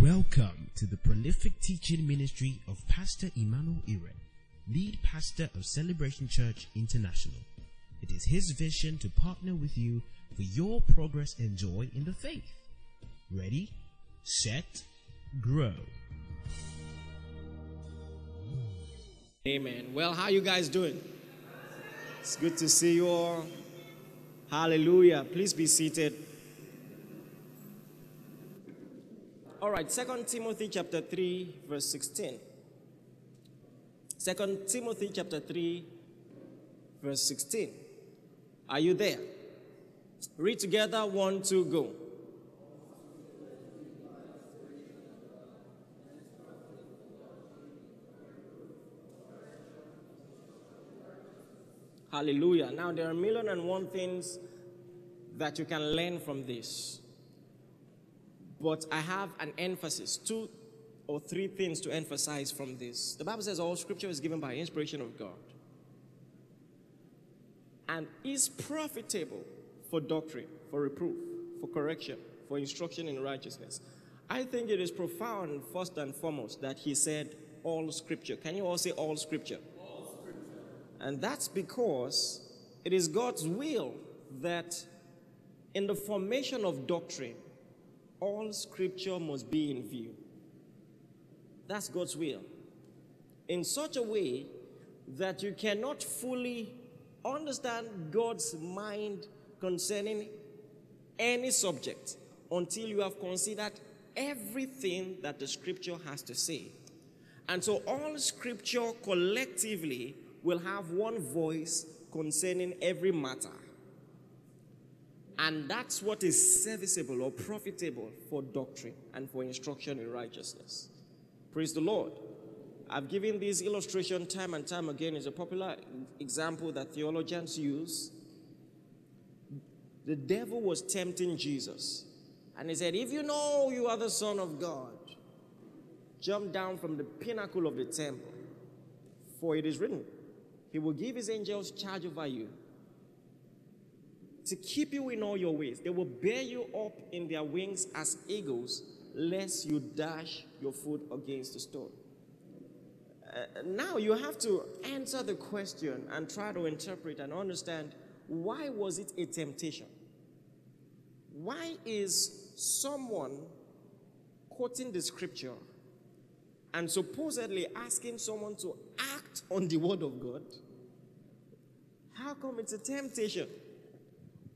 Welcome to the prolific teaching ministry of Pastor Emmanuel Iren, lead pastor of Celebration Church International. It is his vision to partner with you for your progress and joy in the faith. Ready, set, grow. Amen. Well, how you guys doing? It's good to see you all. Hallelujah. Please be seated. All right, Second Timothy chapter 3 verse 16. Second Timothy chapter 3 verse 16. Are you there? Read together, one, two, go. Hallelujah. Now, there are a million and one things that you can learn from this. But I have an emphasis, two or three things to emphasize from this. The Bible says all scripture is given by inspiration of God and is profitable for doctrine, for reproof, for correction, for instruction in righteousness. I think it is profound, first and foremost, that he said all scripture. Can you all say all scripture? All scripture. And that's because it is God's will that in the formation of doctrine, all scripture must be in view. That's God's will. In such a way that you cannot fully understand God's mind concerning any subject until you have considered everything that the scripture has to say. And so all scripture collectively will have one voice concerning every matter. And that's what is serviceable or profitable for doctrine and for instruction in righteousness. Praise the Lord. I've given this illustration time and time again. It's a popular example that theologians use. The devil was tempting Jesus. And he said, If you know you are the Son of God, jump down from the pinnacle of the temple. For it is written, He will give His angels charge over you to keep you in all your ways. They will bear you up in their wings as eagles, lest you dash your foot against a stone. Uh, now you have to answer the question and try to interpret and understand why was it a temptation? Why is someone quoting the scripture and supposedly asking someone to act on the word of God? How come it's a temptation?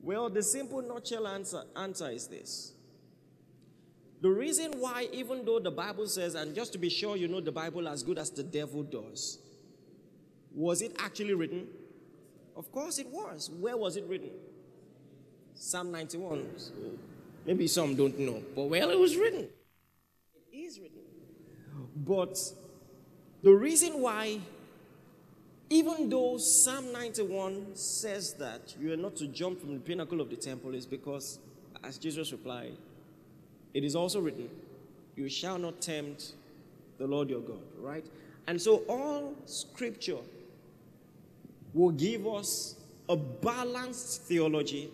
Well, the simple nutshell answer, answer is this. The reason why, even though the Bible says, and just to be sure you know the Bible as good as the devil does, was it actually written? Of course it was. Where was it written? Psalm 91. So maybe some don't know, but well, it was written. It is written. But the reason why even though Psalm 91 says that you are not to jump from the pinnacle of the temple, is because, as Jesus replied, it is also written, You shall not tempt the Lord your God, right? And so all scripture will give us a balanced theology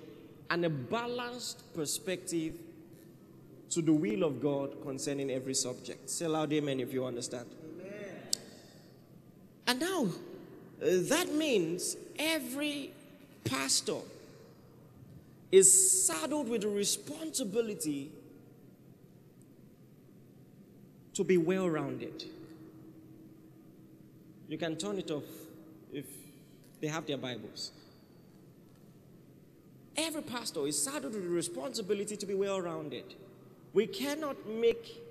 and a balanced perspective to the will of God concerning every subject. Say loud amen if you understand. Amen. And now, that means every pastor is saddled with the responsibility to be well rounded. You can turn it off if they have their Bibles. Every pastor is saddled with the responsibility to be well rounded. We cannot make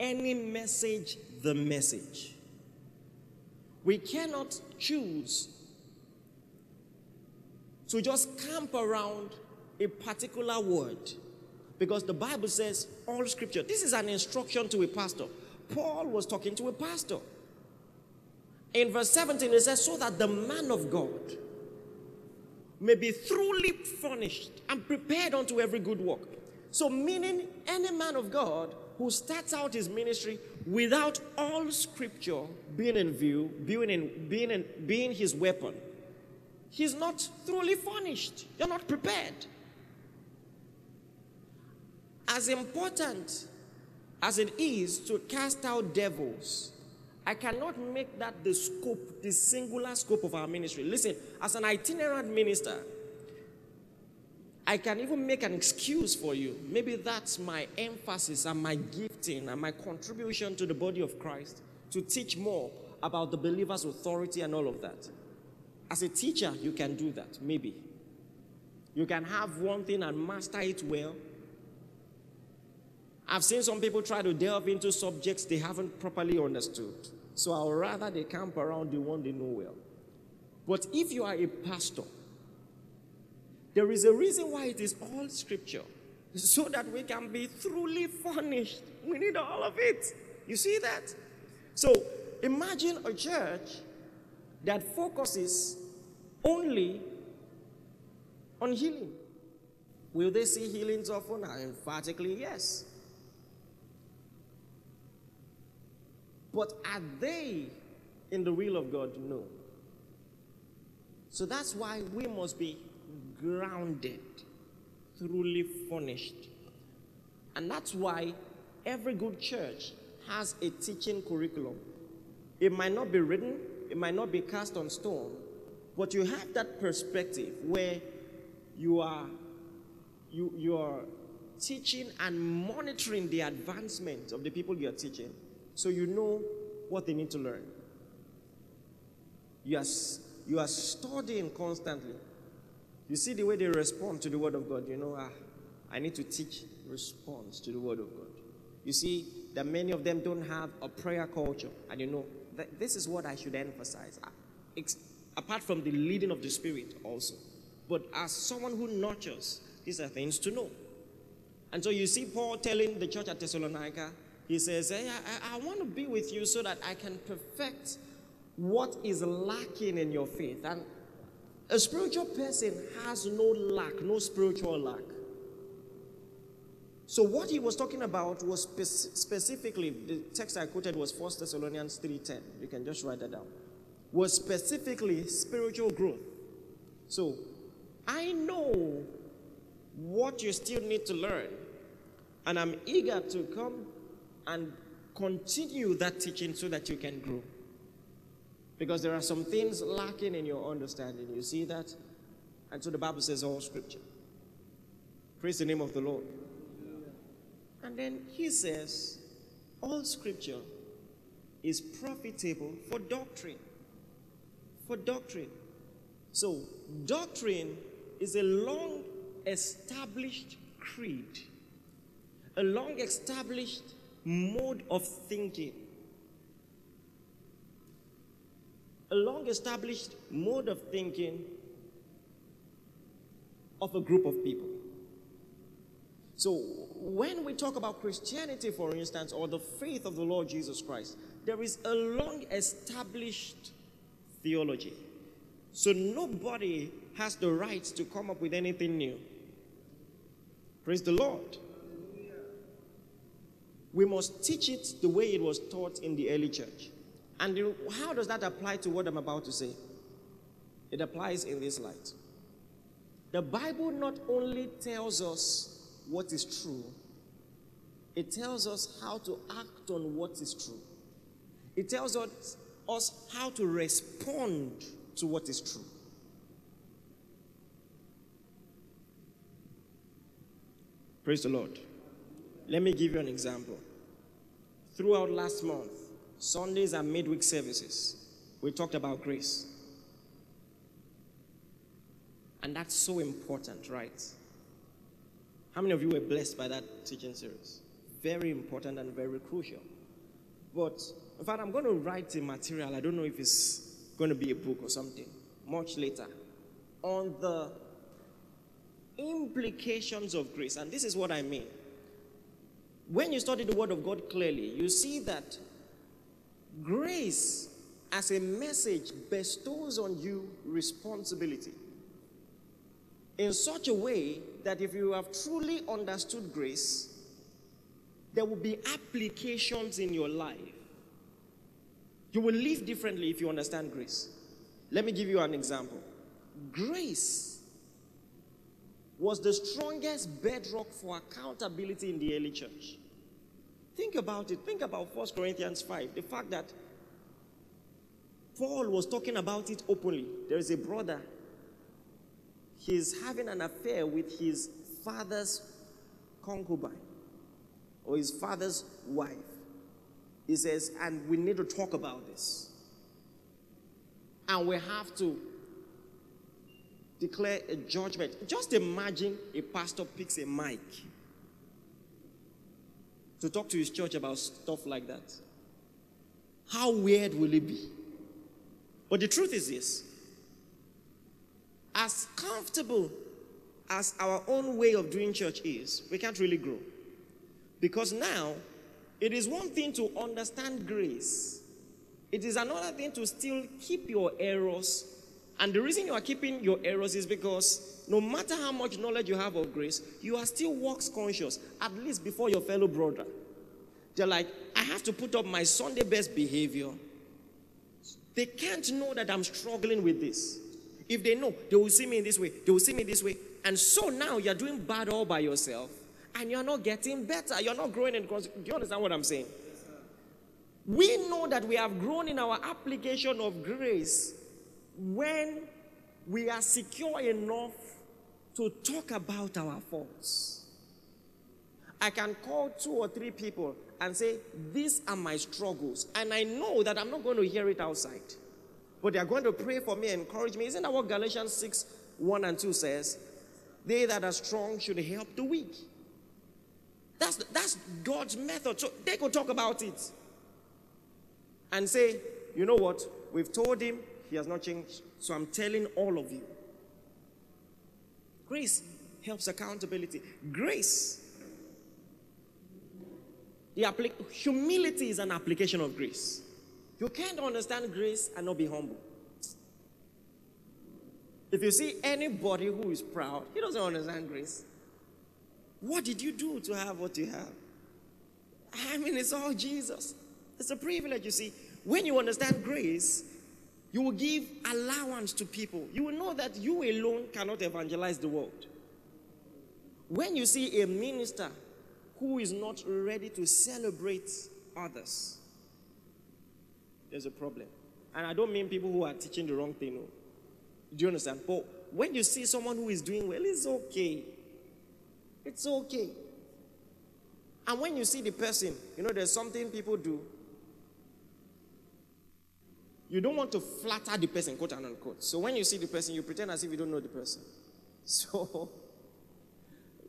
any message the message. We cannot choose to just camp around a particular word because the Bible says all scripture. This is an instruction to a pastor. Paul was talking to a pastor. In verse 17, it says, So that the man of God may be thoroughly furnished and prepared unto every good work. So, meaning any man of God who starts out his ministry without all scripture being in view, being, in, being, in, being his weapon, he's not thoroughly furnished. You're not prepared. As important as it is to cast out devils, I cannot make that the scope, the singular scope of our ministry. Listen, as an itinerant minister, I can even make an excuse for you. Maybe that's my emphasis and my gifting and my contribution to the body of Christ to teach more about the believer's authority and all of that. As a teacher, you can do that, maybe. You can have one thing and master it well. I've seen some people try to delve into subjects they haven't properly understood. So I'll rather they camp around the one they know well. But if you are a pastor, there is a reason why it is all scripture, so that we can be truly furnished. We need all of it. You see that? So imagine a church that focuses only on healing. Will they see healings often? Emphatically, yes. But are they in the will of God? No. So that's why we must be grounded, truly furnished. And that's why every good church has a teaching curriculum. It might not be written, it might not be cast on stone, but you have that perspective where you are you, you are teaching and monitoring the advancement of the people you are teaching so you know what they need to learn. You are, you are studying constantly. You see the way they respond to the Word of God. You know, ah, I need to teach response to the Word of God. You see that many of them don't have a prayer culture. And you know, this is what I should emphasize. Ah, apart from the leading of the Spirit, also. But as someone who nurtures, these are things to know. And so you see Paul telling the church at Thessalonica, he says, hey, I, I want to be with you so that I can perfect what is lacking in your faith. And a spiritual person has no lack, no spiritual lack. So what he was talking about was spe- specifically the text I quoted was 1 Thessalonians 3:10. You can just write that down. Was specifically spiritual growth. So I know what you still need to learn, and I'm eager to come and continue that teaching so that you can grow. Because there are some things lacking in your understanding. You see that? And so the Bible says all scripture. Praise the name of the Lord. And then he says, all scripture is profitable for doctrine. For doctrine. So, doctrine is a long established creed, a long established mode of thinking, a long established mode of thinking of a group of people. So, when we talk about Christianity, for instance, or the faith of the Lord Jesus Christ, there is a long established theology. So, nobody has the right to come up with anything new. Praise the Lord we must teach it the way it was taught in the early church. And how does that apply to what I'm about to say? It applies in this light. The Bible not only tells us what is true, it tells us how to act on what is true. It tells us, us how to respond to what is true. Praise the Lord. Let me give you an example. Throughout last month, Sundays and midweek services, we talked about grace. And that's so important, right? How many of you were blessed by that teaching series? Very important and very crucial. But in fact, I'm going to write a material. I don't know if it's going to be a book or something, much later, on the implications of grace. And this is what I mean when you study the Word of God clearly, you see that grace as a message bestows on you responsibility in such a way that if you have truly understood grace, there will be applications in your life. You will live differently if you understand grace. Let me give you an example. Grace was the strongest bedrock for accountability in the early church. Think about it. Think about 1 Corinthians 5. The fact that Paul was talking about it openly. There is a brother. He's having an affair with his father's concubine or his father's wife. He says, and we need to talk about this. And we have to declare a judgment. Just imagine a pastor picks a mic to talk to his church about stuff like that. How weird will it be? But the truth is this as comfortable as our own way of doing church is, we can't really grow. Because now, it is one thing to understand grace, it is another thing to still keep your errors. And the reason you are keeping your errors is because no matter how much knowledge you have of grace, you are still works conscious, at least before your fellow brother. They're like, I have to put up my Sunday best behavior they can't know that I'm struggling with this. If they know, they will see me in this way, they will see me this way. And so now you're doing bad all by yourself and you're not getting better. You're not growing in Do you understand what I'm saying? we know that we have grown in our application of grace when we are secure enough to talk about our faults. I can call two or three people and say, These are my struggles. And I know that I'm not going to hear it outside. But they are going to pray for me, and encourage me. Isn't that what Galatians 6 1 and 2 says? They that are strong should help the weak. That's, that's God's method. So they could talk about it and say, you know what? We've told him he has not changed. So I'm telling all of you. Grace helps accountability. Grace the applic- humility is an application of grace. You can't understand grace and not be humble. If you see anybody who is proud, he doesn't understand grace. What did you do to have what you have? I mean, it's all Jesus. It's a privilege, you see. When you understand grace, you will give allowance to people. You will know that you alone cannot evangelize the world. When you see a minister who is not ready to celebrate others, there's a problem. And I don't mean people who are teaching the wrong thing. No. Do you understand? But when you see someone who is doing well, it's okay. It's okay. And when you see the person, you know, there's something people do. You don't want to flatter the person, quote and unquote. So when you see the person, you pretend as if you don't know the person. So,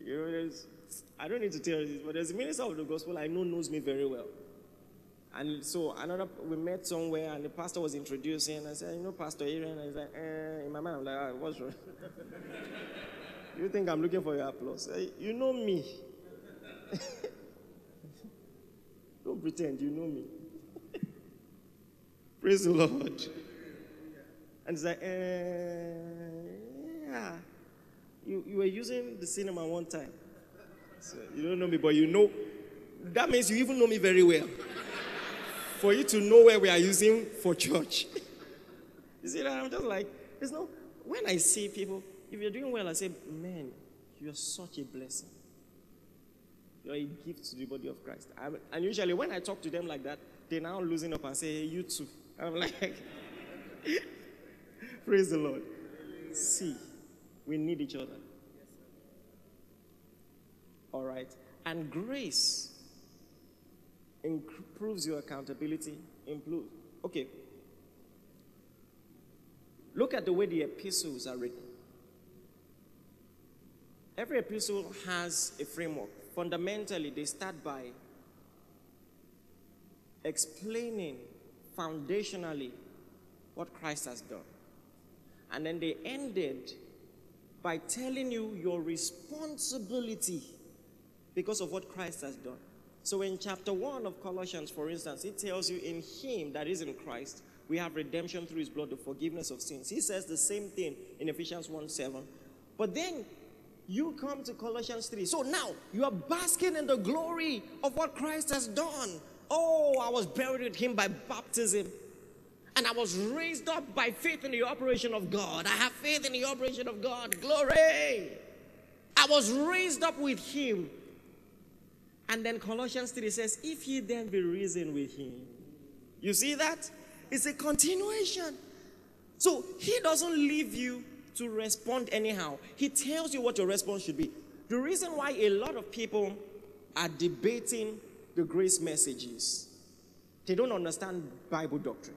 you know, I don't need to tell you this, but there's a minister of the gospel I know knows me very well. And so another, we met somewhere, and the pastor was introducing. I said, "You know, Pastor Aaron." I like, eh. "In my mind, I'm like, ah, what's wrong? you think I'm looking for your applause? you know me. Don't pretend you know me. Praise the Lord." And he's like, eh, "Yeah, you, you were using the cinema one time." So you don't know me, but you know. That means you even know me very well. for you to know where we are using for church. you see, I'm just like, there's no. When I see people, if you're doing well, I say, man, you're such a blessing. You're a gift to the body of Christ. I'm, and usually, when I talk to them like that, they now losing up and say, hey, you too. I'm like, praise the Lord. See, we need each other. All right? And grace improves your accountability. Improve. Okay. Look at the way the epistles are written. Every epistle has a framework. Fundamentally, they start by explaining foundationally what Christ has done. And then they ended by telling you your responsibility because of what Christ has done. So in chapter 1 of Colossians, for instance, it tells you in Him that is in Christ, we have redemption through His blood, the forgiveness of sins. He says the same thing in Ephesians 1 7. But then you come to Colossians 3. So now you are basking in the glory of what Christ has done. Oh, I was buried with Him by baptism. And I was raised up by faith in the operation of God. I have faith in the operation of God. Glory. I was raised up with Him And then Colossians 3 says, If ye then be risen with him. You see that? It's a continuation. So he doesn't leave you to respond anyhow. He tells you what your response should be. The reason why a lot of people are debating the grace messages, they don't understand Bible doctrine.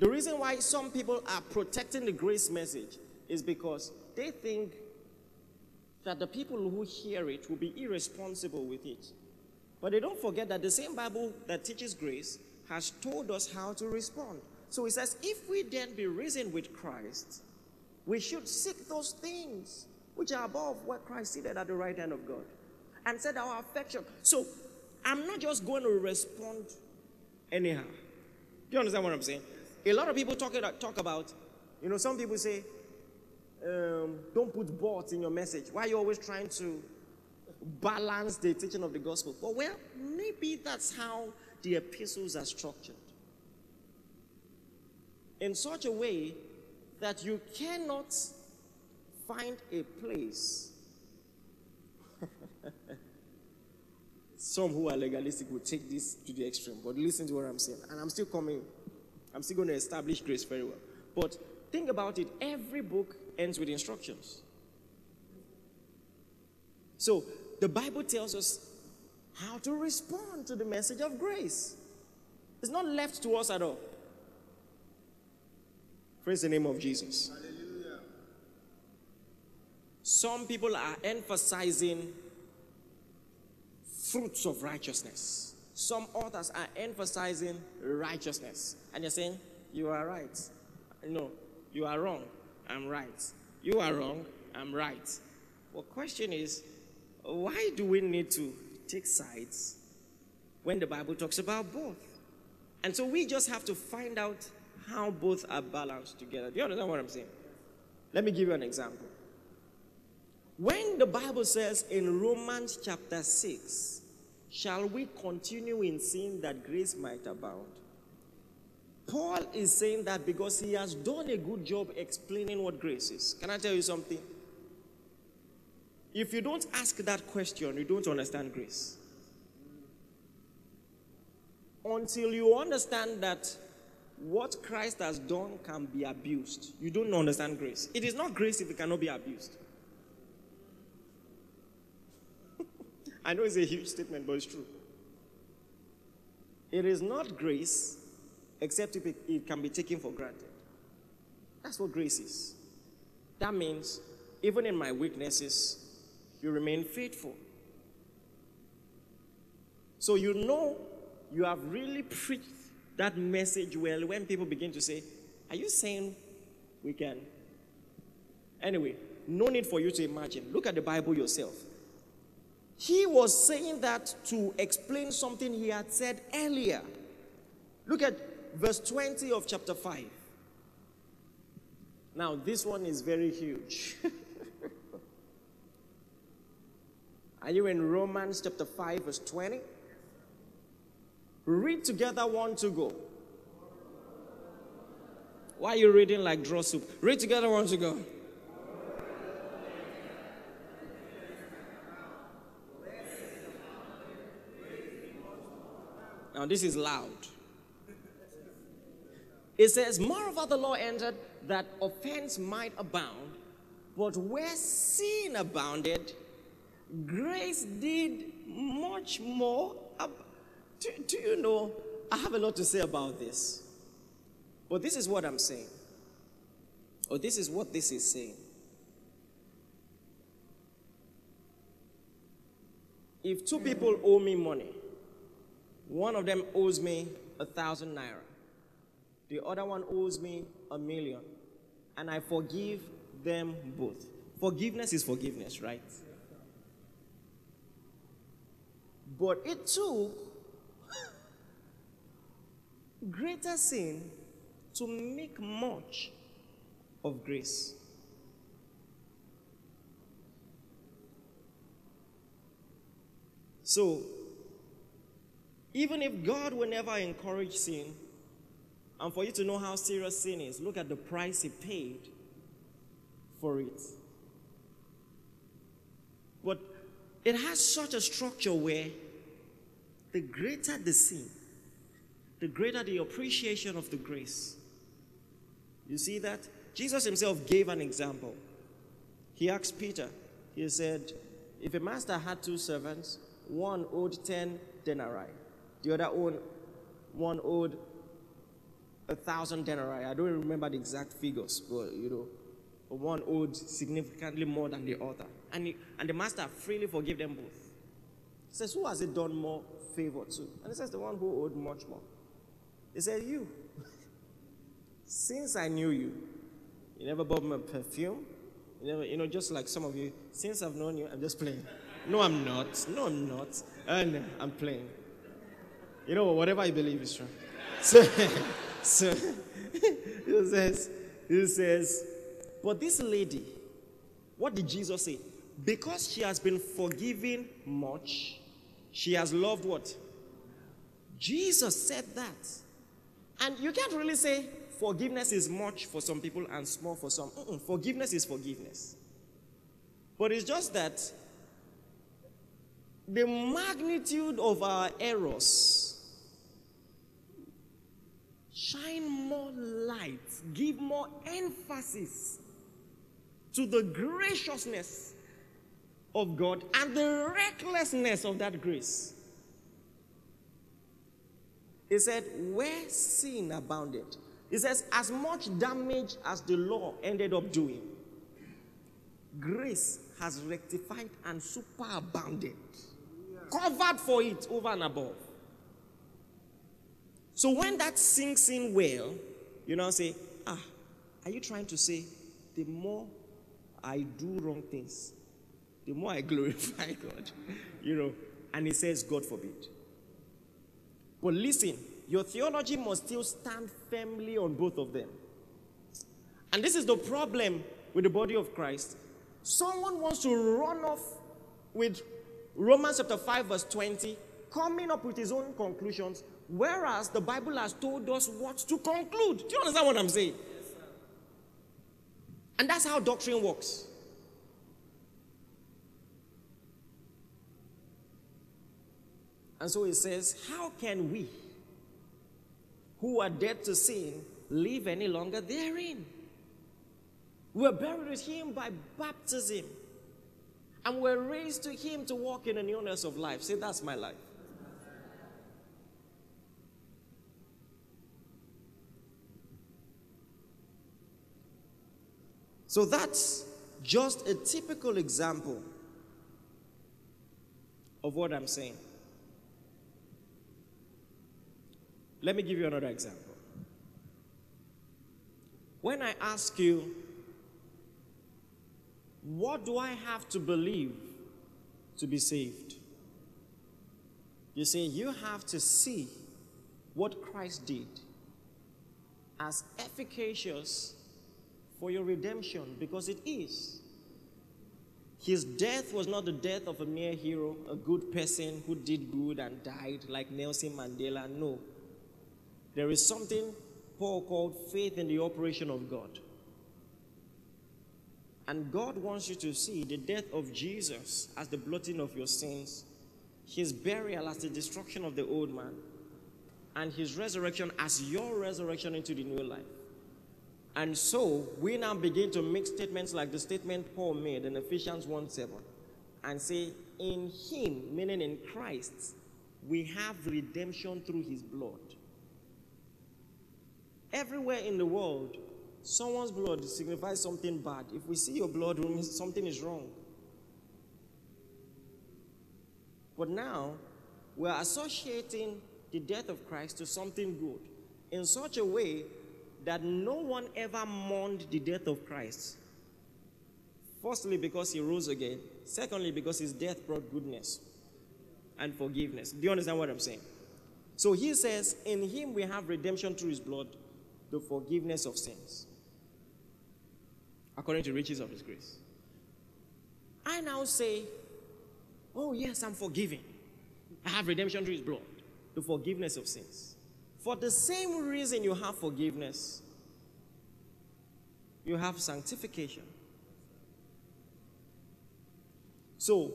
The reason why some people are protecting the grace message is because they think that the people who hear it will be irresponsible with it. But they don't forget that the same Bible that teaches grace has told us how to respond. So it says, if we then be risen with Christ, we should seek those things which are above what Christ seated at the right hand of God and said our affection. So I'm not just going to respond anyhow. Do you understand what I'm saying? A lot of people talk, talk about, you know, some people say, um, don't put bots in your message. Why are you always trying to balance the teaching of the gospel? Well, well, maybe that's how the epistles are structured. In such a way that you cannot find a place. Some who are legalistic will take this to the extreme, but listen to what I'm saying. And I'm still coming, I'm still going to establish grace very well. But think about it every book ends with instructions. So the Bible tells us how to respond to the message of grace. It's not left to us at all. Praise the name of Jesus. Hallelujah. Some people are emphasizing fruits of righteousness. Some authors are emphasizing righteousness. And you're saying, You are right. No, you are wrong. I'm right. You are wrong. I'm right. Well, question is, why do we need to take sides when the Bible talks about both? And so we just have to find out how both are balanced together. Do you understand what I'm saying? Let me give you an example. When the Bible says in Romans chapter 6, shall we continue in sin that grace might abound? Paul is saying that because he has done a good job explaining what grace is. Can I tell you something? If you don't ask that question, you don't understand grace. Until you understand that what Christ has done can be abused, you don't understand grace. It is not grace if it cannot be abused. I know it's a huge statement, but it's true. It is not grace except if it, it can be taken for granted. That's what grace is. That means, even in my weaknesses, you remain faithful. So you know you have really preached that message well when people begin to say, Are you saying we can? Anyway, no need for you to imagine. Look at the Bible yourself. He was saying that to explain something he had said earlier. Look at verse 20 of chapter 5. Now, this one is very huge. Are you in Romans chapter 5, verse 20? Read together one to go. Why are you reading like draw soup? Read together one to go. Now, this is loud. It says, Moreover, the law entered that offense might abound, but where sin abounded, grace did much more. Ab- do, do you know? I have a lot to say about this. But this is what I'm saying. Or this is what this is saying. If two people owe me money, one of them owes me a thousand naira the other one owes me a million, and I forgive them both. Forgiveness is forgiveness, right? But it took greater sin to make much of grace. So, even if God will never encourage sin, and for you to know how serious sin is, look at the price he paid for it. But it has such a structure where the greater the sin, the greater the appreciation of the grace. You see that? Jesus himself gave an example. He asked Peter, he said, If a master had two servants, one owed 10 denarii, the other owed, one owed a thousand denarii. I don't remember the exact figures, but you know, one owed significantly more than the other. And, he, and the master freely forgave them both. He says, Who has it done more favor to? And he says, The one who owed much more. He said, You. Since I knew you, you never bought me a perfume. You never, you know, just like some of you, since I've known you, I'm just playing. No, I'm not. No, I'm not. And I'm playing. You know, whatever I believe is true. So, so he says, he says, but this lady, what did Jesus say? Because she has been forgiven much, she has loved what? Jesus said that. And you can't really say forgiveness is much for some people and small for some. Mm-mm, forgiveness is forgiveness. But it's just that the magnitude of our errors shine more give more emphasis to the graciousness of God and the recklessness of that grace. He said, Where sin abounded, he says, as much damage as the law ended up doing, grace has rectified and superabounded, covered for it over and above. So when that sinks in well, you know, say, are you trying to say the more I do wrong things, the more I glorify God? you know, and he says, God forbid. But listen, your theology must still stand firmly on both of them. And this is the problem with the body of Christ. Someone wants to run off with Romans chapter 5, verse 20, coming up with his own conclusions, whereas the Bible has told us what to conclude. Do you understand what I'm saying? And that's how doctrine works. And so he says, How can we? who are dead to sin live any longer therein. We're buried with him by baptism. And we're raised to him to walk in the newness of life. Say, that's my life. So that's just a typical example of what I'm saying. Let me give you another example. When I ask you, what do I have to believe to be saved? You say you have to see what Christ did as efficacious for your redemption because it is. His death was not the death of a mere hero, a good person who did good and died like Nelson Mandela. No. There is something Paul called faith in the operation of God. And God wants you to see the death of Jesus as the blotting of your sins, his burial as the destruction of the old man, and his resurrection as your resurrection into the new life. And so we now begin to make statements like the statement Paul made in Ephesians 1 7 and say, In him, meaning in Christ, we have redemption through his blood Everywhere in the world, someone's blood signifies something bad. If we see your blood, something is wrong. But now, we're associating the death of Christ to something good in such a way that no one ever mourned the death of Christ. Firstly, because he rose again. Secondly, because his death brought goodness and forgiveness. Do you understand what I'm saying? So he says, In him we have redemption through his blood the forgiveness of sins according to riches of his grace. I now say, Oh, yes, I'm forgiven. I have redemption through his blood, the forgiveness of sins. For the same reason you have forgiveness, you have sanctification. So,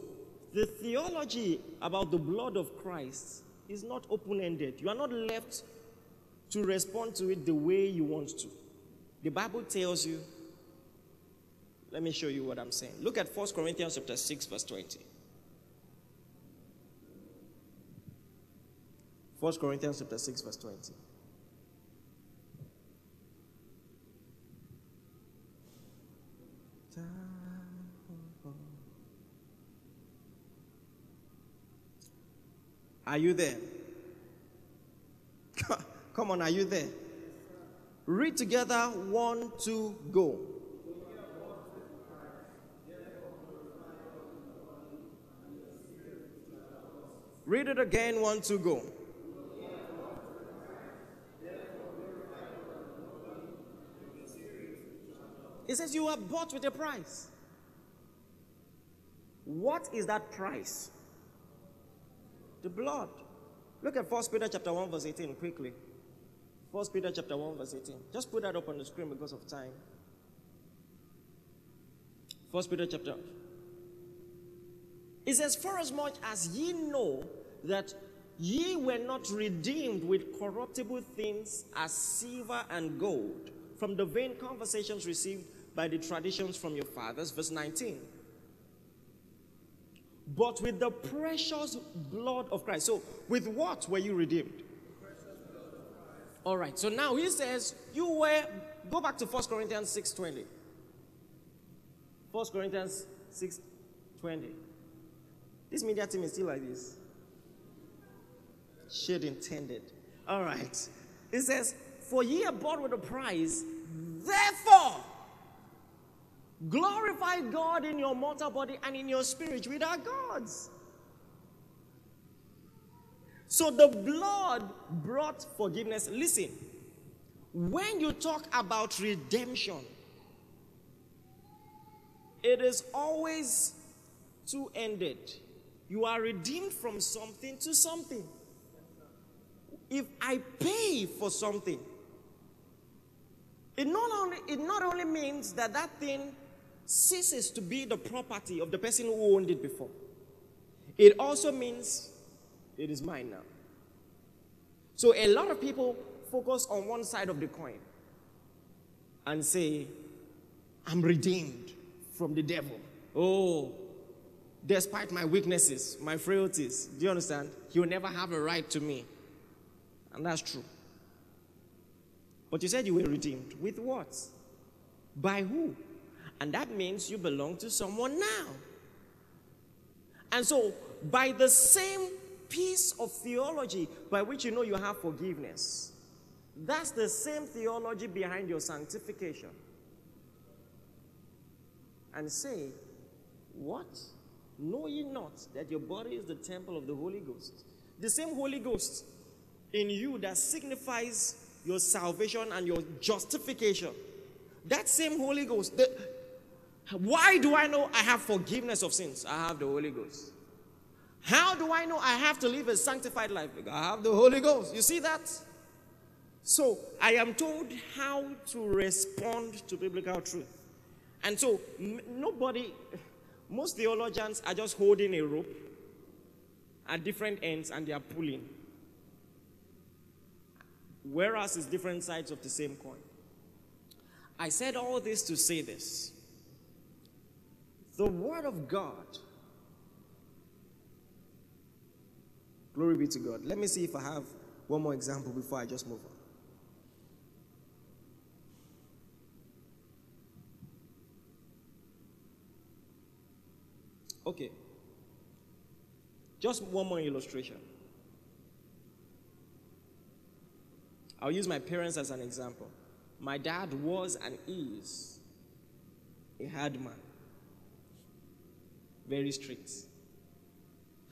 the theology about the blood of Christ is not open ended. You are not left to respond to it the way you want to. The Bible tells you, let me show you what I'm saying. Look at 1 Corinthians chapter 6, verse 20. 1 Corinthians chapter 6, verse 20. Are you there? Come on, are you there? Read together one, two, go. Read it again, one, two, go. It says you are bought with a price. What is that price? The blood. Look at 1 Peter chapter 1, verse 18 quickly. 1 Peter chapter 1, verse 18. Just put that up on the screen because of time. 1 Peter chapter. It says, For as much as ye know that ye were not redeemed with corruptible things as silver and gold from the vain conversations received by the traditions from your fathers. Verse 19 but with the precious blood of Christ. So, with what were you redeemed? All right. So now he says you were. Go back to 1 Corinthians six twenty. 1 Corinthians six twenty. This media team is still like this. Shade intended. All right. It says, "For ye are bought with a price, therefore." Glorify God in your mortal body and in your spirit with our gods. So the blood brought forgiveness. Listen, when you talk about redemption, it is always two ended. You are redeemed from something to something. If I pay for something, it not only, it not only means that that thing ceases to be the property of the person who owned it before. It also means it is mine now. So a lot of people focus on one side of the coin and say, I'm redeemed from the devil. Oh, despite my weaknesses, my frailties, do you understand? He will never have a right to me. And that's true. But you said you were redeemed. With what? By who? And that means you belong to someone now. And so, by the same piece of theology by which you know you have forgiveness, that's the same theology behind your sanctification. And say, What? Know ye not that your body is the temple of the Holy Ghost? The same Holy Ghost in you that signifies your salvation and your justification. That same Holy Ghost, the, why do I know I have forgiveness of sins? I have the Holy Ghost. How do I know I have to live a sanctified life? I have the Holy Ghost. You see that? So I am told how to respond to biblical truth. And so m- nobody, most theologians are just holding a rope at different ends and they are pulling. Whereas it's different sides of the same coin. I said all this to say this. The Word of God. Glory be to God. Let me see if I have one more example before I just move on. Okay. Just one more illustration. I'll use my parents as an example. My dad was and is a hard man very strict,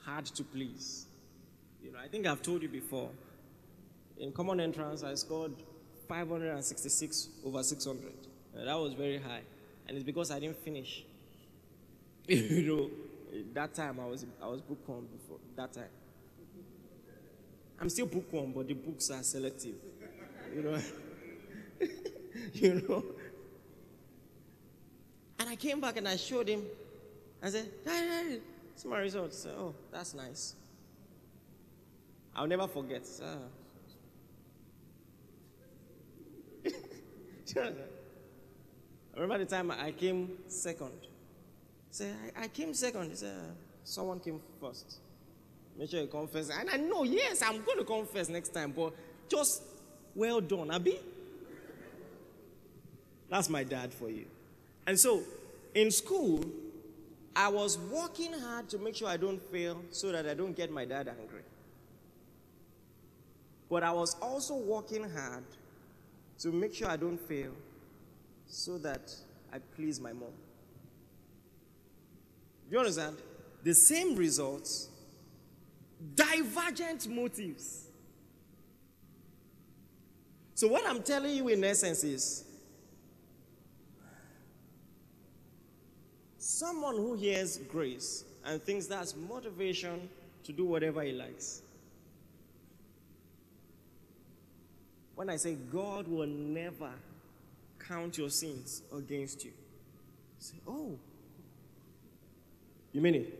hard to please. You know, I think I've told you before. In common entrance, I scored 566 over 600. And that was very high, and it's because I didn't finish. you know, that time I was I was bookworm before that time. I'm still bookworm, but the books are selective. You know, you know. And I came back and I showed him I said, Daddy, it's my results. Say, oh, that's nice. I'll never forget. Uh, I remember the time I came second. Say, I, I came second. He said, someone came first. Make sure you confess. And I know, yes, I'm going to confess next time, but just well done, Abby. That's my dad for you. And so, in school, I was working hard to make sure I don't fail so that I don't get my dad angry. But I was also working hard to make sure I don't fail so that I please my mom. Do you understand? The same results, divergent motives. So, what I'm telling you in essence is someone who hears grace and thinks that's motivation to do whatever he likes. When I say God will never count your sins against you, say, Oh, you mean it?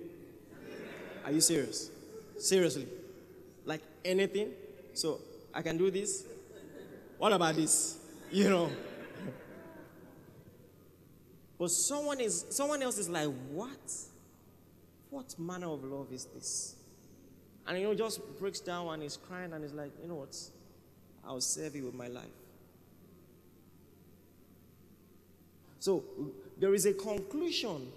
Are you serious? Seriously? Like anything? So I can do this? What about this? You know. But someone is someone else is like, what? What manner of love is this? And you know, just breaks down and is crying and is like, you know what? I'll serve you with my life. So there is a conclusion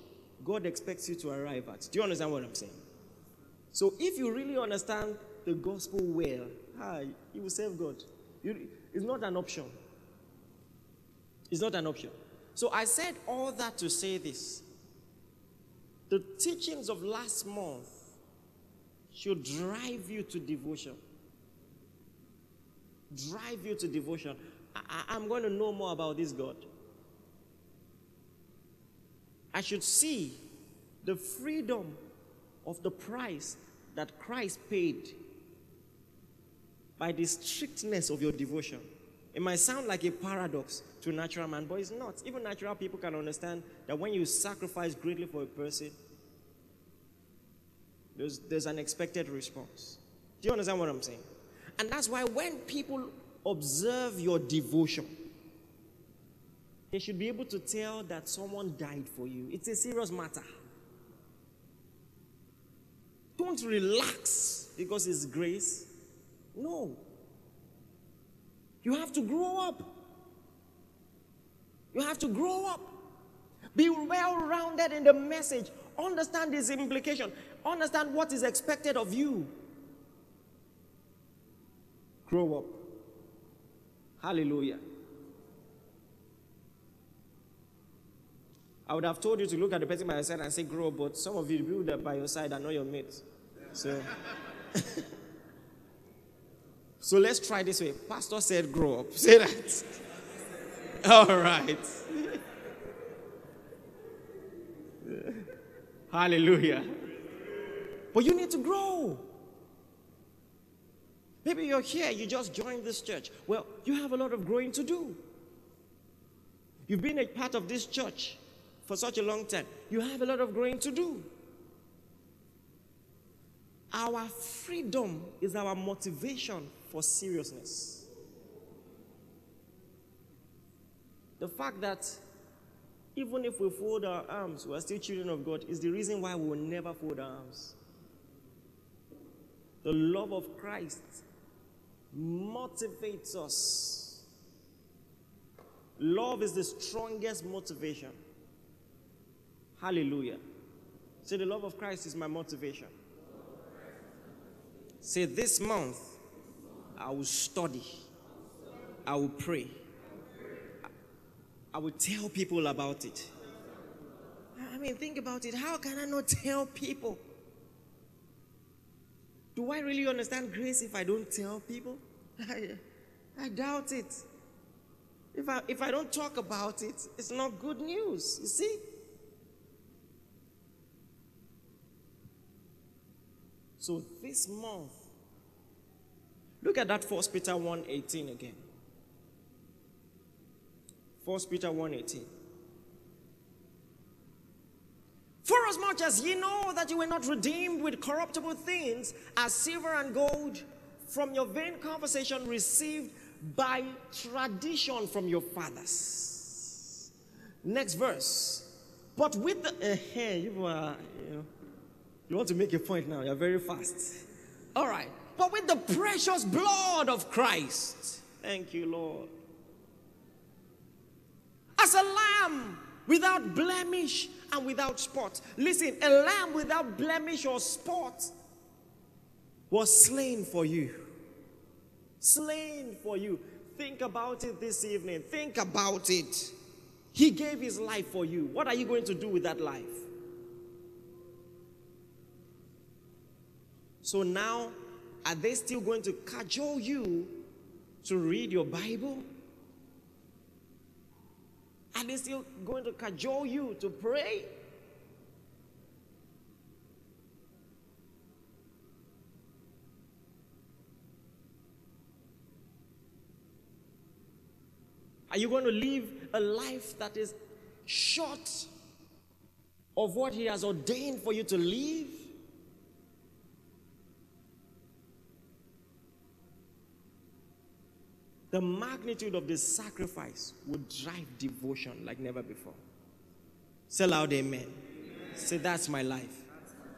God expects you to arrive at. Do you understand what I'm saying? So if you really understand the gospel well, ah, you will serve God. You, it's not an option. It's not an option. So I said all that to say this. The teachings of last month should drive you to devotion. Drive you to devotion. I, am going to know more about this God. I should see the freedom of the price that Christ paid by the strictness of your devotion. It might sound like a paradox to natural man, but it's not. Even natural people can understand that when you sacrifice greatly for a person, there's, there's an expected response. Do you understand what I'm saying? And that's why when people observe your devotion, they should be able to tell that someone died for you. It's a serious matter. Don't relax because it's grace. No. You have to grow up. You have to grow up. Be well rounded in the message. Understand its implication. Understand what is expected of you. Grow up. Hallelujah. I would have told you to look at the person by your side and say, grow up, but some of you, people that by your side are not your mates. So. So let's try this way. Pastor said, grow up. Say that. All right. Hallelujah. But you need to grow. Maybe you're here, you just joined this church. Well, you have a lot of growing to do. You've been a part of this church for such a long time. You have a lot of growing to do. Our freedom is our motivation for seriousness. The fact that even if we fold our arms, we are still children of God, is the reason why we will never fold our arms. The love of Christ motivates us. Love is the strongest motivation. Hallelujah. Say, the love of Christ is my motivation. Say, this month, I will study. I will pray. I will tell people about it. I mean, think about it. How can I not tell people? Do I really understand grace if I don't tell people? I, I doubt it. If I, if I don't talk about it, it's not good news. You see? So this month, Look at that 1 Peter 1:18 again. 1 Peter 1:18. For For as much as ye know that you were not redeemed with corruptible things, as silver and gold, from your vain conversation received by tradition from your fathers. Next verse. But with the uh, you, are, you, know, you want to make a point now. You're very fast. All right. But with the precious blood of Christ. Thank you, Lord. As a lamb without blemish and without spot. Listen, a lamb without blemish or spot was slain for you. Slain for you. Think about it this evening. Think about it. He gave his life for you. What are you going to do with that life? So now, are they still going to cajole you to read your Bible? Are they still going to cajole you to pray? Are you going to live a life that is short of what He has ordained for you to live? The magnitude of this sacrifice would drive devotion like never before. Say loud, amen. amen. Say, that's my life.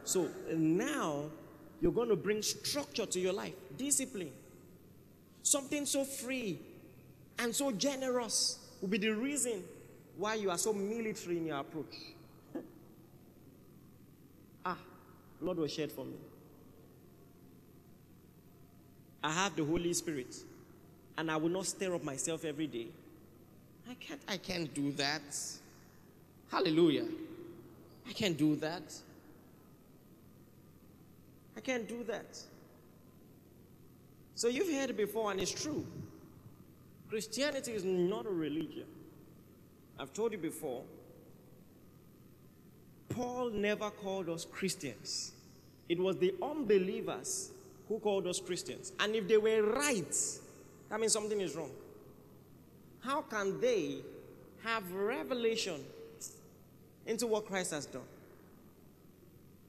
So now you're going to bring structure to your life, discipline. Something so free and so generous will be the reason why you are so military in your approach. ah, Lord was shed for me. I have the Holy Spirit and I will not stir up myself every day. I can't, I can't do that. Hallelujah. I can't do that. I can't do that. So you've heard it before, and it's true. Christianity is not a religion. I've told you before, Paul never called us Christians. It was the unbelievers who called us Christians. And if they were right, that means something is wrong. How can they have revelation into what Christ has done?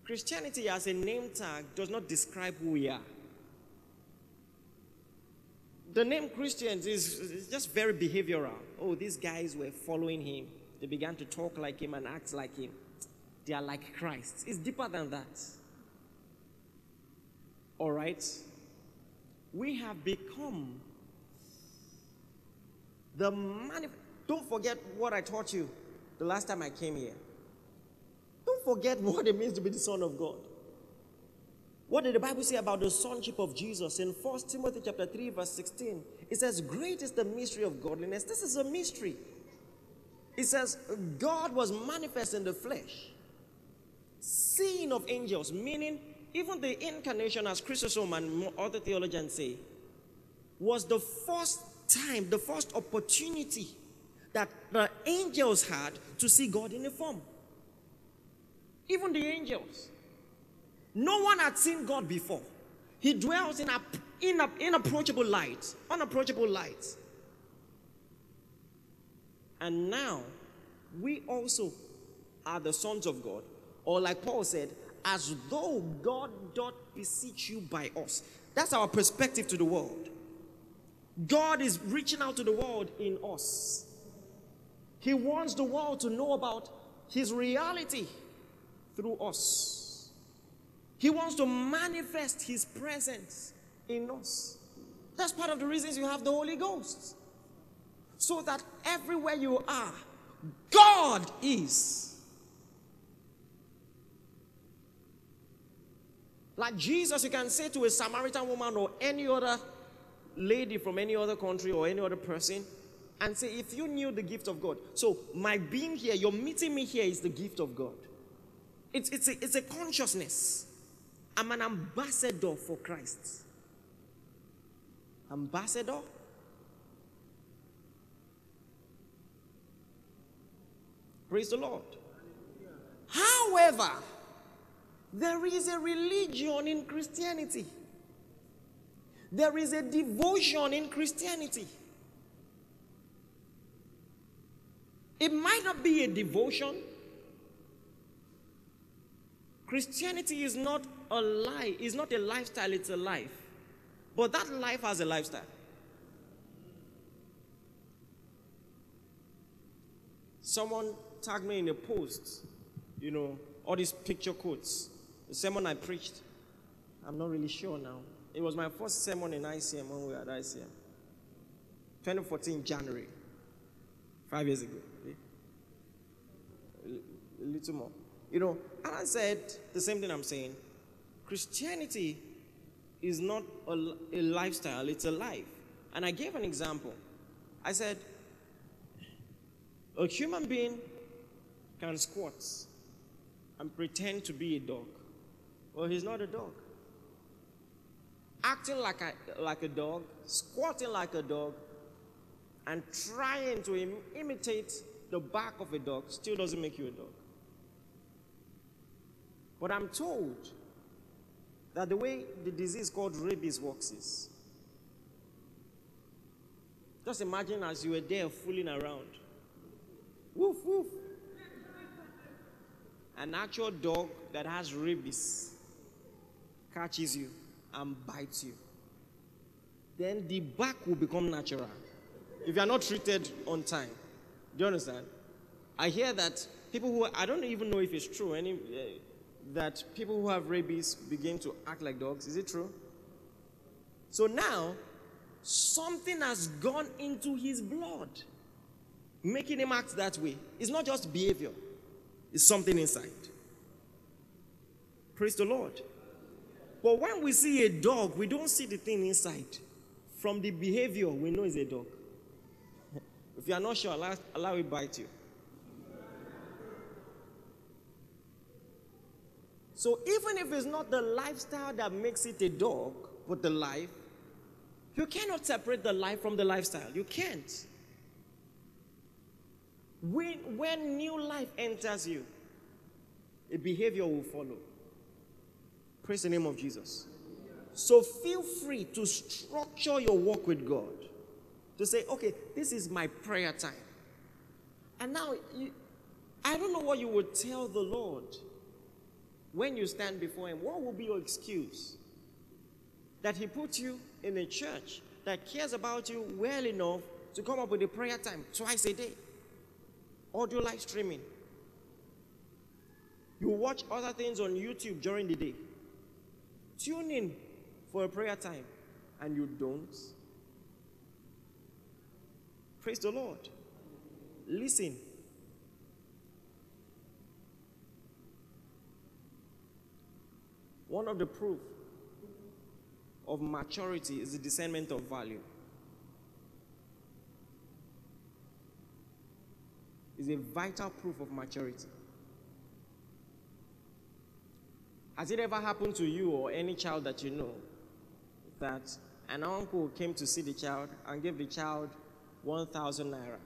Christianity as a name tag does not describe who we are. The name Christians is, is just very behavioral. Oh, these guys were following him. They began to talk like him and act like him. They are like Christ. It's deeper than that. All right? We have become the manif- Don't forget what I taught you the last time I came here. Don't forget what it means to be the Son of God. What did the Bible say about the sonship of Jesus in 1 Timothy chapter 3 verse 16? It says, "Great is the mystery of godliness." This is a mystery. It says, "God was manifest in the flesh, seen of angels," meaning even the incarnation, as Chrysostom and other theologians say, was the first time, the first opportunity that the angels had to see God in a form. Even the angels. No one had seen God before. He dwells in, a, in a, inapproachable light, unapproachable light. And now, we also are the sons of God, or like Paul said, as though God doth beseech you by us. That's our perspective to the world. God is reaching out to the world in us. He wants the world to know about His reality through us. He wants to manifest His presence in us. That's part of the reasons you have the Holy Ghost. So that everywhere you are, God is. Like Jesus, you can say to a Samaritan woman or any other lady from any other country or any other person and say, if you knew the gift of God. So, my being here, you're meeting me here is the gift of God. It's, it's, a, it's a consciousness. I'm an ambassador for Christ. Ambassador? Praise the Lord. However, there is a religion in Christianity. There is a devotion in Christianity. It might not be a devotion, Christianity is not a lie, it's not a lifestyle, it's a life. But that life has a lifestyle. Someone tagged me in a post, you know, all these picture quotes. The sermon I preached, I'm not really sure now. It was my first sermon in ICM when we were at ICM. 2014, January. Five years ago. A little more. You know, and I said the same thing I'm saying. Christianity is not a, a lifestyle, it's a life. And I gave an example. I said, a human being can squat and pretend to be a dog. Well, he's not a dog. Acting like a, like a dog, squatting like a dog, and trying to Im- imitate the back of a dog still doesn't make you a dog. But I'm told that the way the disease called rabies works is just imagine as you were there fooling around. Woof, woof. An actual dog that has rabies catches you and bites you. Then the back will become natural if you are not treated on time. Do you understand? I hear that people who, I don't even know if it's true, any, uh, that people who have rabies begin to act like dogs. Is it true? So now, something has gone into his blood, making him act that way. It's not just behavior, it's something inside. Praise the Lord. But when we see a dog, we don't see the thing inside. From the behavior, we know it's a dog. If you are not sure, allow, allow it bite you. So even if it's not the lifestyle that makes it a dog, but the life, you cannot separate the life from the lifestyle. You can't. When, when new life enters you, a behavior will follow. Praise the name of Jesus. So feel free to structure your walk with God. To say, okay, this is my prayer time. And now, you, I don't know what you would tell the Lord when you stand before Him, what will be your excuse? That He put you in a church that cares about you well enough to come up with a prayer time twice a day, audio live streaming. You watch other things on YouTube during the day. Tune in for a prayer time, and you don't. Praise the Lord. Listen. One of the proof of maturity is the discernment of value. Is a vital proof of maturity. Has it ever happened to you or any child that you know that an uncle came to see the child and gave the child 1,000 naira?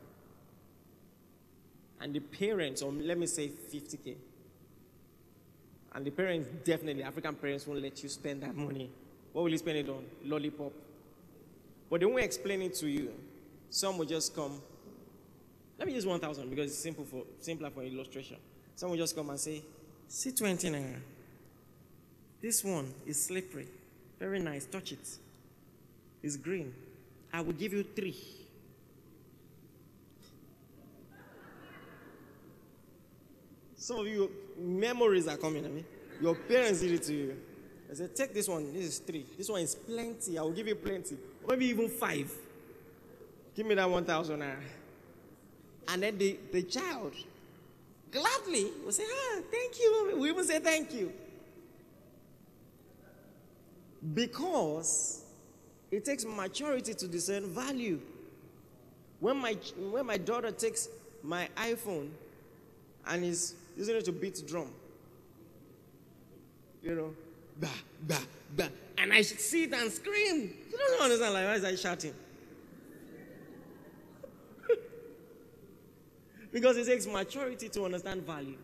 And the parents, or let me say 50k, and the parents definitely, African parents won't let you spend that money. What will you spend it on? Lollipop. But they won't explain it to you. Some will just come. Let me use 1,000 because it's simple for, simpler for illustration. Some will just come and say, see 20 naira. This one is slippery. Very nice. Touch it. It's green. I will give you three. Some of you, memories are coming. I mean, your parents did it to you. I said, take this one. This is three. This one is plenty. I will give you plenty. Maybe even five. Give me that 1,000 naira. And then the, the child gladly will say, ah, thank you. We will say thank you. Because it takes maturity to discern value. When my, when my daughter takes my iPhone and is using it to beat drum, you know, bah, bah, bah, and I see it and scream. You don't understand, like, why is I shouting? because it takes maturity to understand value.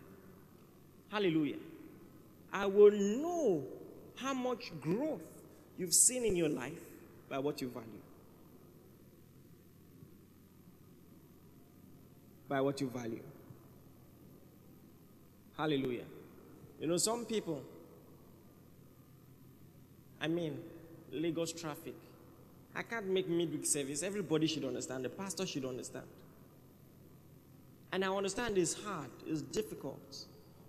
Hallelujah. I will know how much growth you've seen in your life by what you value. By what you value. Hallelujah. You know, some people, I mean, Lagos traffic. I can't make midweek service. Everybody should understand. The pastor should understand. And I understand it's hard, it's difficult.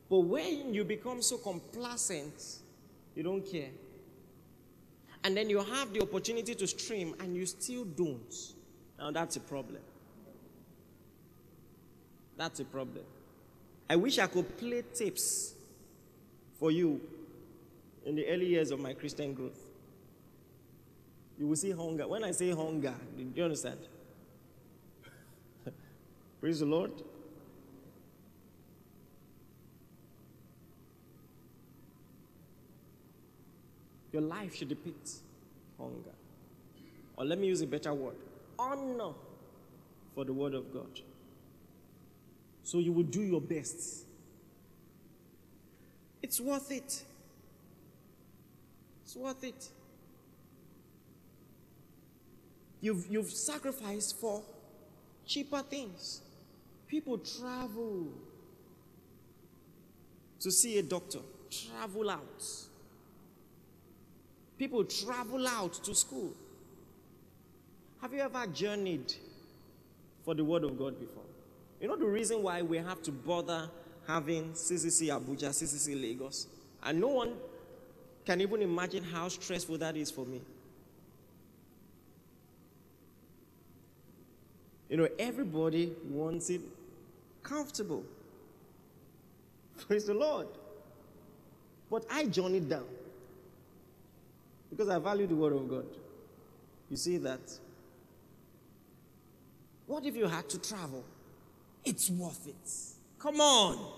But when you become so complacent, you don't care. And then you have the opportunity to stream and you still don't. Now that's a problem. That's a problem. I wish I could play tapes for you in the early years of my Christian growth. You will see hunger. When I say hunger, do you understand? Praise the Lord. Your life should depict hunger. Or let me use a better word honor for the word of God. So you will do your best. It's worth it. It's worth it. You've, you've sacrificed for cheaper things. People travel to see a doctor, travel out. People travel out to school. Have you ever journeyed for the Word of God before? You know the reason why we have to bother having CCC Abuja, CCC Lagos? And no one can even imagine how stressful that is for me. You know, everybody wants it comfortable. Praise the Lord. But I journeyed down because I value the Word of God. You see that? What if you had to travel? It's worth it. Come on.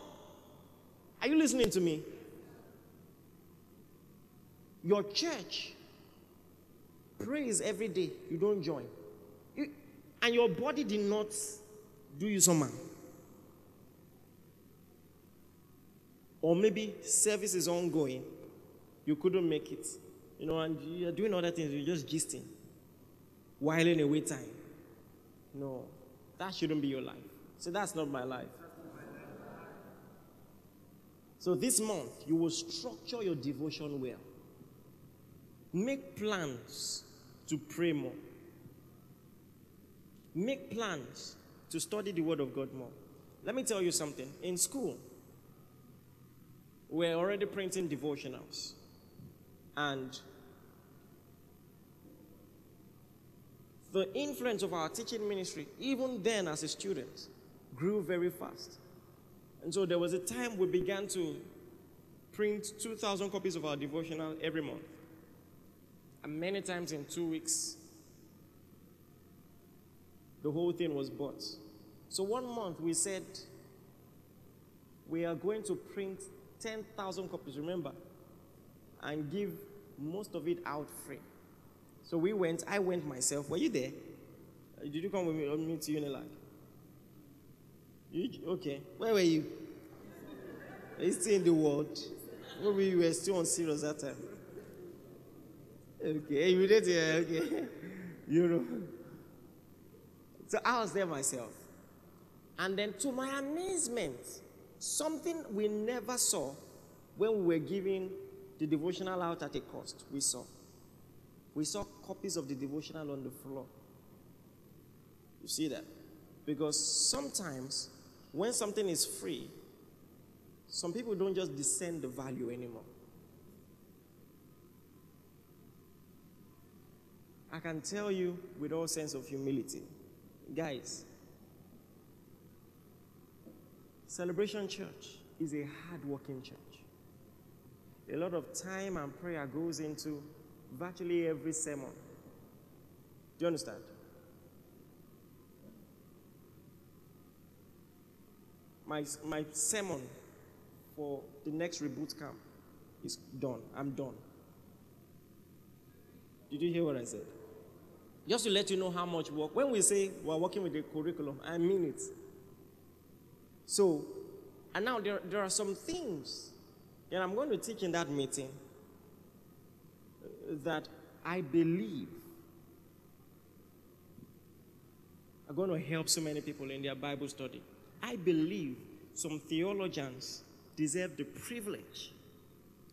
Are you listening to me? Your church prays every day. You don't join. You, and your body did not do you some harm. Or maybe service is ongoing. You couldn't make it. You know, and you're doing other things, you're just gisting, whiling away time. No, that shouldn't be your life. So that's not my life. So this month, you will structure your devotion well. Make plans to pray more. Make plans to study the Word of God more. Let me tell you something. In school, we're already printing devotionals. And the influence of our teaching ministry, even then as a student, grew very fast. And so there was a time we began to print 2,000 copies of our devotional every month. And many times in two weeks, the whole thing was bought. So one month we said, we are going to print 10,000 copies, remember, and give most of it out free. So we went, I went myself. Were you there? Uh, did you come with me, me to Unilag? You, okay. Where were you? Are you still in the world? Maybe you were still on serious that time. Okay, you did yeah, okay. You know. So I was there myself. And then to my amazement, something we never saw when we were giving the devotional out at a cost, we saw. We saw copies of the devotional on the floor. You see that? Because sometimes when something is free, some people don't just discern the value anymore. I can tell you with all sense of humility, guys, Celebration Church is a hard-working church. A lot of time and prayer goes into virtually every sermon. Do you understand? My, my sermon for the next reboot camp is done. I'm done. Did you hear what I said? Just to let you know how much work. When we say we're working with the curriculum, I mean it. So, and now there, there are some things that I'm going to teach in that meeting that I believe are going to help so many people in their Bible study. I believe some theologians deserve the privilege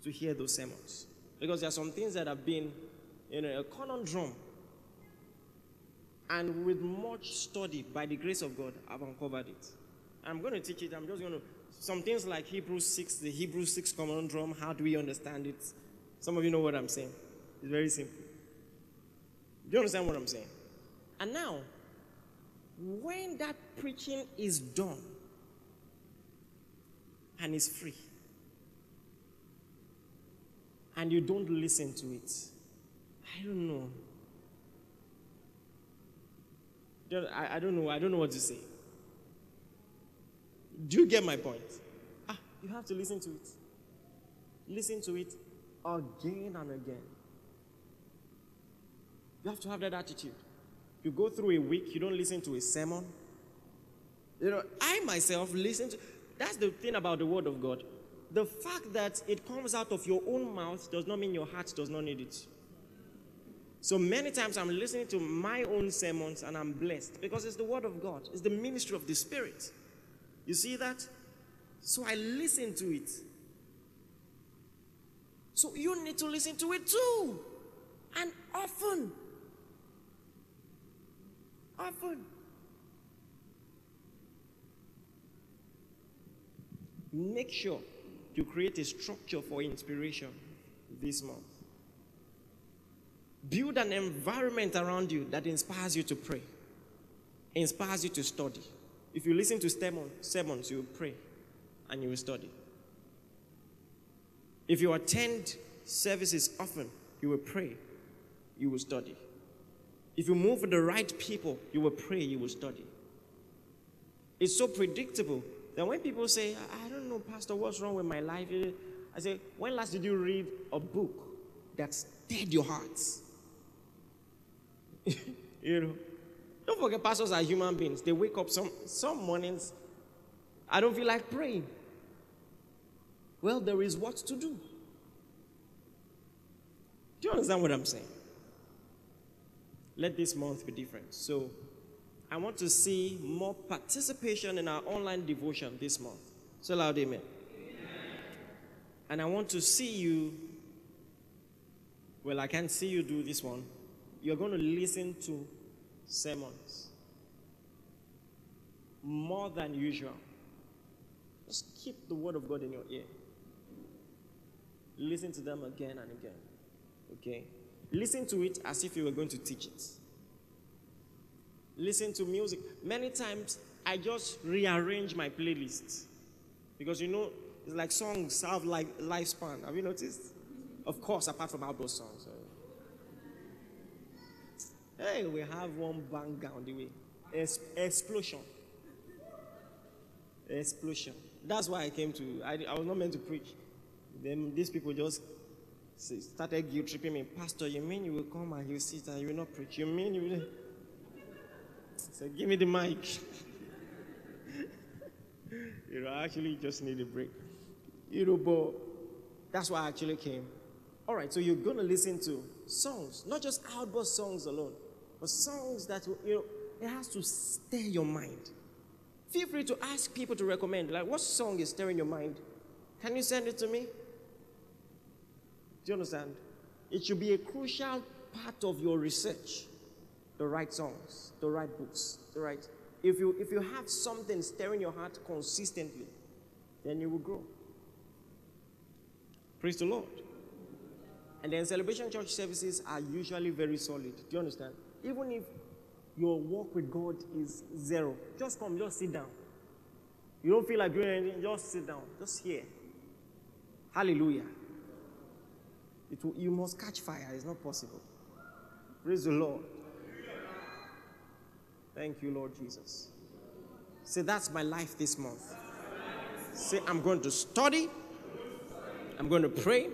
to hear those sermons. Because there are some things that have been in a conundrum. And with much study, by the grace of God, I've uncovered it. I'm going to teach it. I'm just going to. Some things like Hebrews 6, the Hebrews 6 conundrum, how do we understand it? Some of you know what I'm saying. It's very simple. Do you understand what I'm saying? And now, when that preaching is done and is free, and you don't listen to it, I don't know. I, I don't know. I don't know what to say. Do you get my point? Ah, you have to listen to it. Listen to it again and again. You have to have that attitude. You go through a week, you don't listen to a sermon. You know, I myself listen to. That's the thing about the Word of God. The fact that it comes out of your own mouth does not mean your heart does not need it. So many times I'm listening to my own sermons and I'm blessed because it's the Word of God, it's the ministry of the Spirit. You see that? So I listen to it. So you need to listen to it too. And often. Often. Make sure you create a structure for inspiration this month. Build an environment around you that inspires you to pray, inspires you to study. If you listen to sermons, you will pray and you will study. If you attend services often, you will pray, you will study. If you move with the right people, you will pray, you will study. It's so predictable that when people say, I don't know, Pastor, what's wrong with my life? I say, when last did you read a book that stirred your hearts? you know, don't forget, pastors are human beings. They wake up some, some mornings, I don't feel like praying. Well, there is what to do. Do you understand what I'm saying? Let this month be different. So, I want to see more participation in our online devotion this month. Say loud, amen. amen. And I want to see you. Well, I can't see you do this one. You're going to listen to sermons more than usual. Just keep the word of God in your ear. Listen to them again and again. Okay? Listen to it as if you were going to teach it. Listen to music. Many times I just rearrange my playlists. Because you know, it's like songs have like lifespan. Have you noticed? Of course, apart from outdoor songs. Hey, we have one bang on the way. Es- explosion. Explosion. That's why I came to. I, I was not meant to preach. Then these people just started guilt tripping me. Pastor, you mean you will come and you sit and you will not preach? You mean you will. So give me the mic. you know, I actually just need a break. You know, but that's why I actually came. All right, so you're going to listen to songs, not just outburst songs alone, but songs that, you know, it has to stir your mind. Feel free to ask people to recommend, like, what song is stirring your mind? Can you send it to me? Do you understand? It should be a crucial part of your research. The right songs, the right books, the right. If you if you have something stirring your heart consistently, then you will grow. Praise the Lord. And then celebration church services are usually very solid. Do you understand? Even if your walk with God is zero, just come, just sit down. You don't feel like doing anything, just sit down, just hear. Hallelujah. It will, you must catch fire. It's not possible. Praise the Lord. Thank you, Lord Jesus. Say, that's my life this month. Say, I'm going to study. I'm going to pray.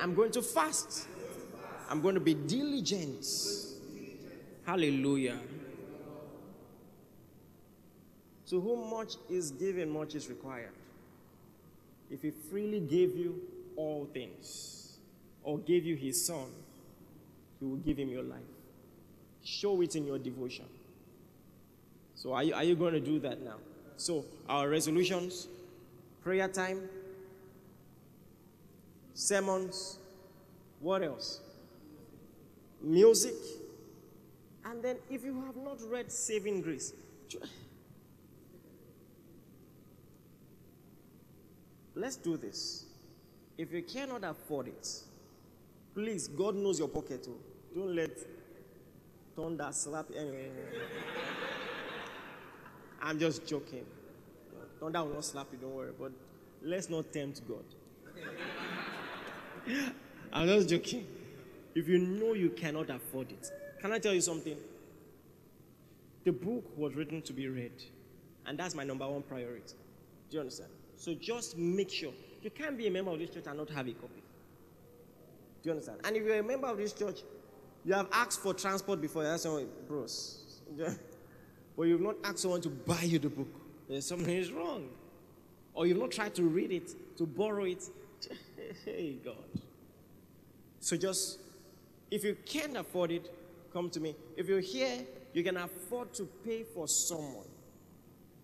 I'm going to fast. I'm going to be diligent. Hallelujah. To whom much is given, much is required. If he freely gave you all things, or gave you his son, he will give him your life. Show it in your devotion. So, are you, are you going to do that now? So, our resolutions prayer time, sermons, what else? Music. And then, if you have not read Saving Grace, let's do this. If you cannot afford it, please, God knows your pocket too. Don't let thunder slap anyway. I'm just joking. Thunder will not slap you, don't worry. But let's not tempt God. I'm just joking. If you know you cannot afford it, can I tell you something? The book was written to be read, and that's my number one priority. Do you understand? So just make sure. You can't be a member of this church and not have a copy. Do you understand? And if you're a member of this church, you have asked for transport before. That's why, bros. but you've not asked someone to buy you the book. There's something is wrong. Or you've not tried to read it, to borrow it. hey, God. So just, if you can't afford it, come to me. If you're here, you can afford to pay for someone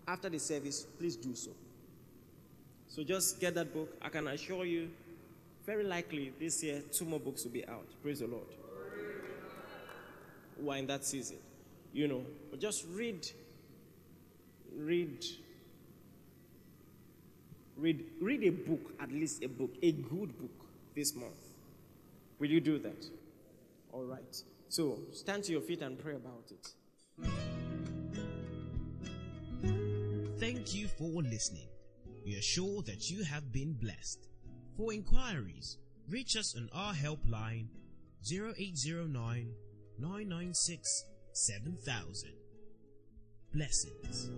after the service, please do so. So just get that book. I can assure you, very likely this year, two more books will be out. Praise the Lord. We're in that season, you know. But just read, read, read, read a book, at least a book, a good book this month. Will you do that? All right. So stand to your feet and pray about it. Thank you for listening. We are sure that you have been blessed. For inquiries, reach us on our helpline 0809 996 7000. Blessings.